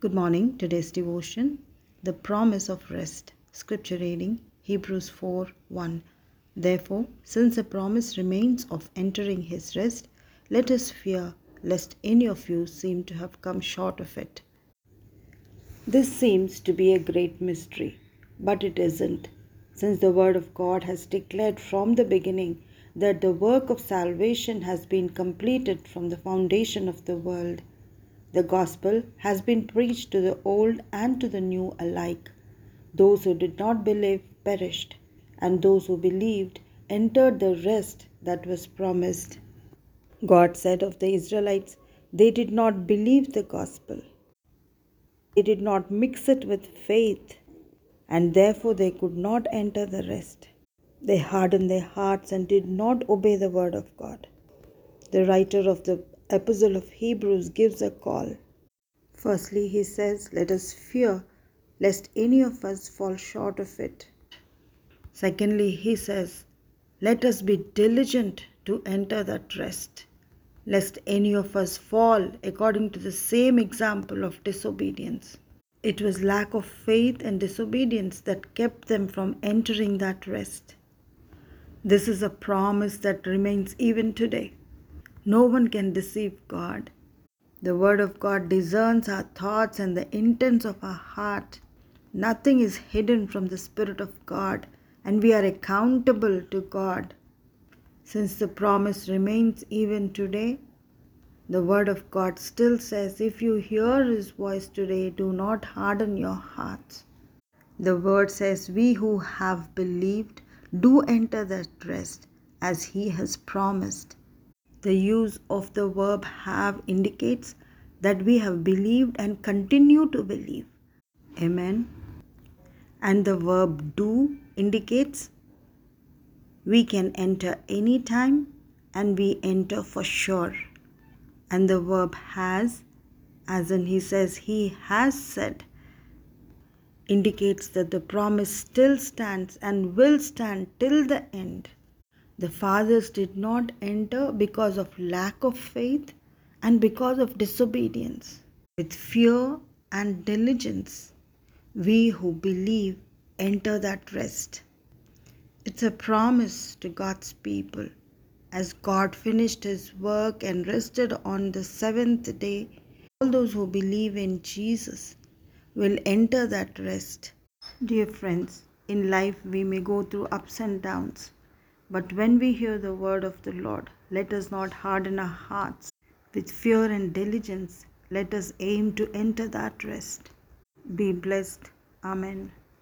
Good morning. Today's devotion The Promise of Rest. Scripture reading Hebrews 4 1. Therefore, since the promise remains of entering his rest, let us fear lest any of you seem to have come short of it. This seems to be a great mystery, but it isn't, since the Word of God has declared from the beginning that the work of salvation has been completed from the foundation of the world. The gospel has been preached to the old and to the new alike. Those who did not believe perished, and those who believed entered the rest that was promised. God said of the Israelites, they did not believe the gospel. They did not mix it with faith, and therefore they could not enter the rest. They hardened their hearts and did not obey the word of God. The writer of the Epistle of Hebrews gives a call. Firstly, he says, Let us fear lest any of us fall short of it. Secondly, he says, Let us be diligent to enter that rest, lest any of us fall according to the same example of disobedience. It was lack of faith and disobedience that kept them from entering that rest. This is a promise that remains even today. No one can deceive God. The Word of God discerns our thoughts and the intents of our heart. Nothing is hidden from the Spirit of God, and we are accountable to God. Since the promise remains even today, the Word of God still says, If you hear His voice today, do not harden your hearts. The Word says, We who have believed do enter that rest as he has promised. The use of the verb have indicates that we have believed and continue to believe. Amen. And the verb do indicates we can enter anytime and we enter for sure. And the verb has, as in he says, he has said, indicates that the promise still stands and will stand till the end. The fathers did not enter because of lack of faith and because of disobedience. With fear and diligence, we who believe enter that rest. It's a promise to God's people. As God finished his work and rested on the seventh day, all those who believe in Jesus will enter that rest. Dear friends, in life we may go through ups and downs, but when we hear the word of the Lord, let us not harden our hearts. With fear and diligence, let us aim to enter that rest. Be blessed. Amen.